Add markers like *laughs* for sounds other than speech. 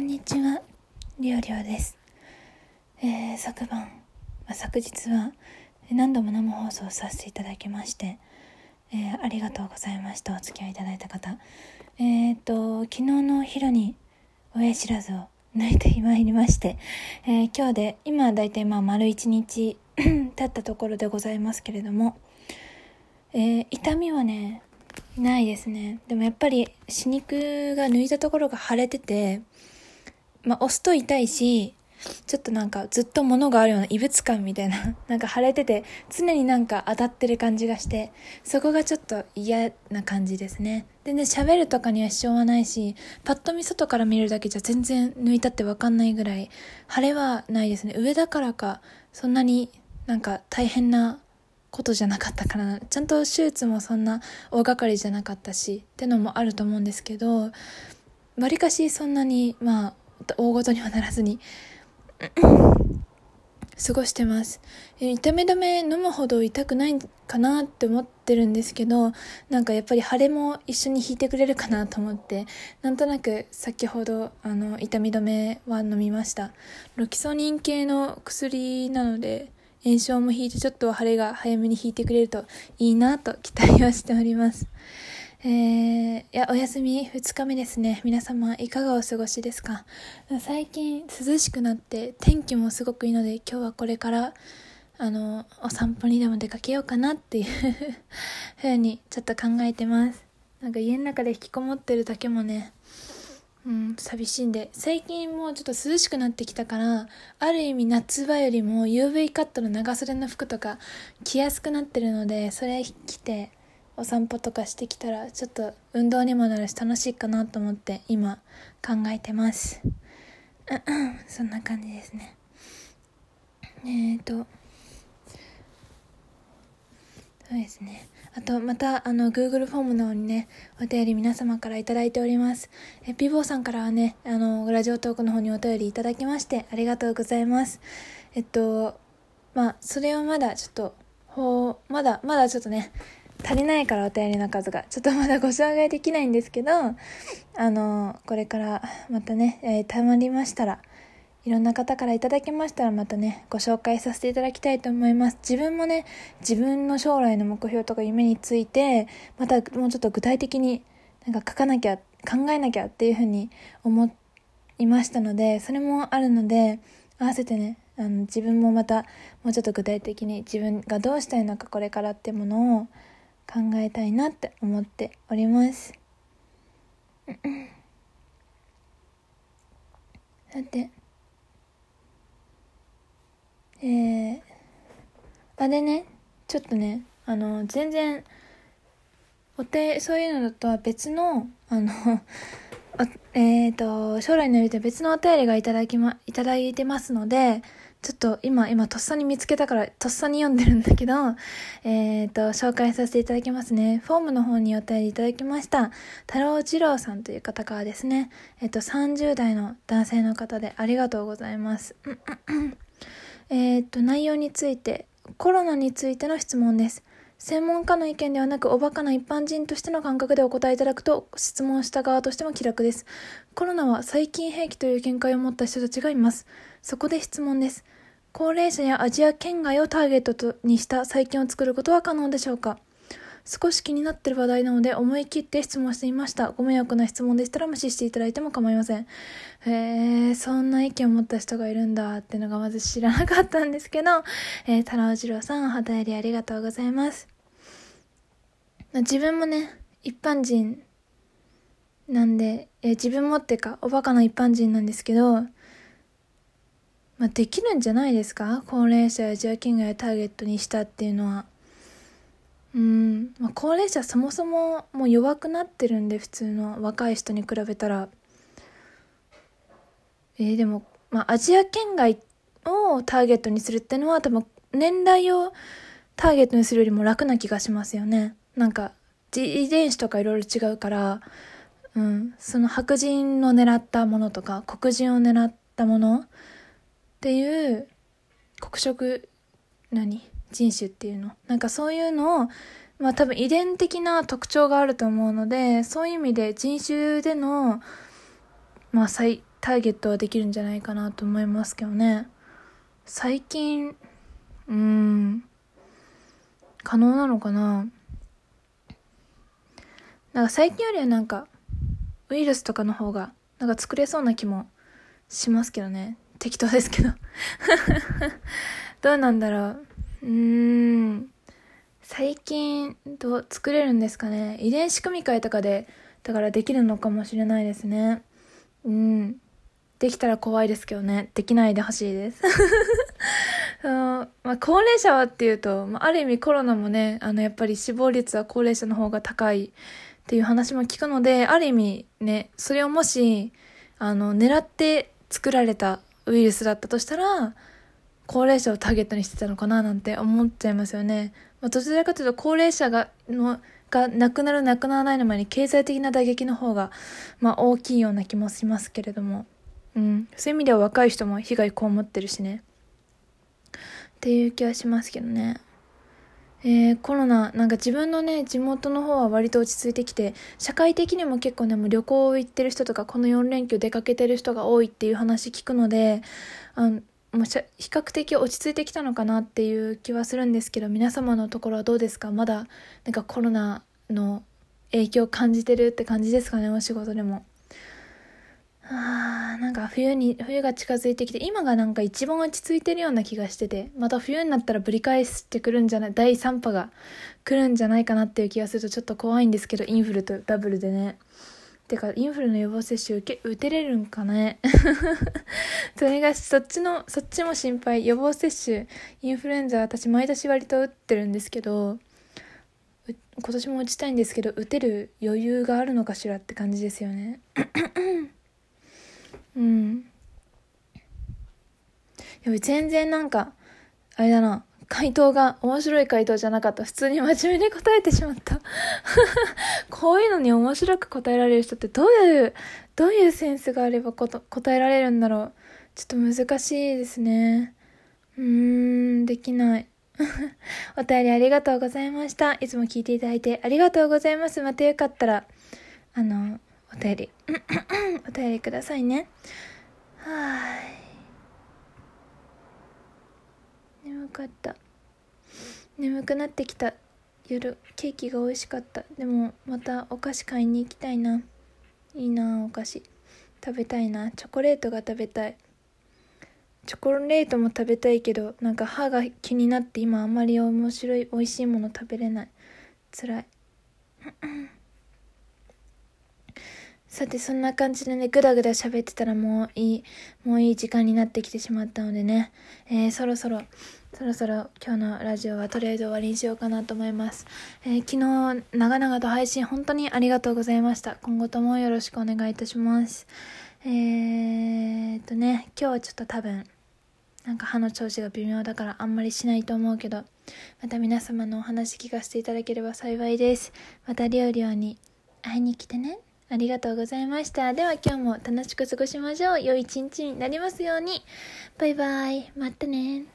んにちは、りょうりょうです。えー、昨晩、まあ、昨日は何度も生放送させていただきまして、えー、ありがとうございました。お付き合いいただいた方。えっ、と、昨日の昼に親知らずを抜いてまいりまして、え今日で、今だいたいまあ丸一日 *coughs* 経ったところでございますけれども、え痛みはね、ないですね。でもやっぱり歯肉が抜いたところが腫れてて、まあ、押すと痛いし、ちょっとなんかずっと物があるような異物感みたいな、*laughs* なんか腫れてて、常になんか当たってる感じがして、そこがちょっと嫌な感じですね。でね、喋るとかには支障はないし、パッと見外から見るだけじゃ全然抜いたってわかんないぐらい、腫れはないですね。上だからか、そんなになんか大変なことじゃなかったからな。ちゃんと手術もそんな大掛かりじゃなかったし、ってのもあると思うんですけど、わりかしそんなに、まあ、大ごとにはならずに過ごしてます。痛み止め飲むほど痛くないかなって思ってるんですけど、なんかやっぱり腫れも一緒に引いてくれるかなと思って、なんとなく先ほどあの痛み止めは飲みました。ロキソニン系の薬なので、炎症も引いてちょっと腫れが早めに引いてくれるといいなと期待はしております。えー、いや、お休み2日目ですね。皆様、いかがお過ごしですか？最近、涼しくなって、天気もすごくいいので、今日はこれから、あの、お散歩にでも出かけようかなっていう *laughs* ふうに、ちょっと考えてます。なんか家の中で引きこもってるだけもね、うん、寂しいんで、最近もうちょっと涼しくなってきたから、ある意味夏場よりも UV カットの長袖の服とか着やすくなってるので、それ着て、お散歩とかしてきたらちょっと運動にもなるし楽しいかなと思って今考えてます *clears throat* そんな感じですねえっ、ー、とそうですねあと、また、あの、Google フォームの方にね、お便り皆様からいいております。え、ピボーさんからはね、あの、ラジオトークの方にお便りいただきまして、ありがとうございます。えっと、まあ、それはまだちょっと、ほう、まだ、まだちょっとね、足りないからお便りの数が。ちょっとまだご紹介できないんですけど、あの、これからまたね、えー、たまりましたら、いろんな方からいただきましたらまたね、ご紹介させていただきたいと思います。自分もね、自分の将来の目標とか夢について、またもうちょっと具体的になんか書かなきゃ、考えなきゃっていうふうに思いましたので、それもあるので、合わせてね、あの自分もまたもうちょっと具体的に自分がどうしたいのかこれからってものを考えたいなって思っております。さて。えー、あれね。ちょっとね。あの全然お手そういうのとは別のあの *laughs* えっ、ー、と将来のよりと別のお便りがいただきまいただいてますのでちょっと今、今、とっさに見つけたから、とっさに読んでるんだけど、えっ、ー、と、紹介させていただきますね。フォームの方にお便りいただきました。太郎二郎さんという方からですね、えっ、ー、と、30代の男性の方でありがとうございます。えっと、内容について、コロナについての質問です。専門家の意見ではなく、おバカな一般人としての感覚でお答えいただくと、質問した側としても気楽です。コロナは細菌兵器という見解を持った人たちがいます。そこで質問です。高齢者やアジア圏外をターゲットにした細菌を作ることは可能でしょうか？少し気になってる話題なので思い切って質問してみました。ご迷惑な質問でしたら無視していただいても構いません。へえ、そんな意見を持った人がいるんだってのがまず知らなかったんですけど、えー、田中次郎さん、お旗りありがとうございます。自分もね、一般人なんで、えー、自分もっていうか、おバカな一般人なんですけど、まあ、できるんじゃないですか？高齢者やジャーキングをターゲットにしたっていうのは。うん、まあ、高齢者そもそももう弱くなってるんで普通の若い人に比べたら。えー、でも、まあ、アジア圏外をターゲットにするってのは多分年代をターゲットにするよりも楽な気がしますよね。なんか遺伝子とかいろいろ違うからうん。その白人の狙ったものとか黒人を狙ったものっていう黒色何？人種っていうのなんかそういうのをまあ多分遺伝的な特徴があると思うのでそういう意味で人種でのまあ最ターゲットはできるんじゃないかなと思いますけどね。最近、うん、可能なのかななんか最近よりはなんか、ウイルスとかの方が、なんか作れそうな気もしますけどね。適当ですけど *laughs* どうなんだろう。うーん。最近、ど、作れるんですかね。遺伝子組み換えとかで、だからできるのかもしれないですね。うん。できたら怖いですけどね。できないでほしいです。*laughs* まあ、高齢者はっていうと、まあ、ある意味コロナもね、あの、やっぱり死亡率は高齢者の方が高いっていう話も聞くので、ある意味ね、それをもし、あの、狙って作られたウイルスだったとしたら、高齢者をターゲットにしてたのかななんて思っちゃいますよね。まあ、どちらかというと高齢者が、の、が亡くなる亡くならないの前に経済的な打撃の方が、まあ大きいような気もしますけれども。うん。そういう意味では若い人も被害被ってるしね。っていう気はしますけどね。えー、コロナ、なんか自分のね、地元の方は割と落ち着いてきて、社会的にも結構ね、もう旅行行ってる人とか、この4連休出かけてる人が多いっていう話聞くので、あのもう比較的落ち着いてきたのかなっていう気はするんですけど皆様のところはどうですか？まだなんかコロナの影響を感じてるって感じですかねお仕事でも。あーなんか冬に冬が近づいてきて今がなんか一番落ち着いてるような気がしててまた冬になったらぶり返してくるんじゃない？第3波が来るんじゃないかなっていう気がするとちょっと怖いんですけどインフルとダブルでね。てか、インフルの予防接種受け、打てれるんかね？*laughs* それが、そっちの、そっちも心配。予防接種、インフルエンザ、私毎年割と打ってるんですけど、今年も打ちたいんですけど、打てる余裕があるのかしらって感じですよね。*clears throat* うん。や全然なんか、あれだな。回答が面白い回答じゃなかった。普通に真面目に答えてしまった。*laughs* こういうのに面白く答えられる人ってどういう、どういうセンスがあればこと答えられるんだろう。ちょっと難しいですね。うーん、できない。*laughs* お便りありがとうございました。いつも聞いていただいてありがとうございます。またよかったら、あの、お便り、*coughs* お便りくださいね。はい。眠かった。眠くなってきた。夜ケーキが美味しかった。でもまたお菓子買いに行きたいな。いいなお菓子。食べたいな。チョコレートが食べたい。チョコレートも食べたいけどなんか歯が気になって今あまり面白い美味しいもの食べれない。辛い。さてそんな感じでねぐだぐだ喋ってたらもういいもういい時間になってきてしまったのでね、えー、そろそろそろそろ今日のラジオはとりあえず終わりにしようかなと思います、えー、昨日長々と配信本当にありがとうございました。今後ともよろしくお願いいたします。えー、っとね今日はちょっと多分なんか歯の調子が微妙だからあんまりしないと思うけどまた皆様のお話聞かせていただければ幸いです。また料理に会いに来てね。ありがとうございました。では今日も楽しく過ごしましょう。良い一日になりますように。バイバイ。またね。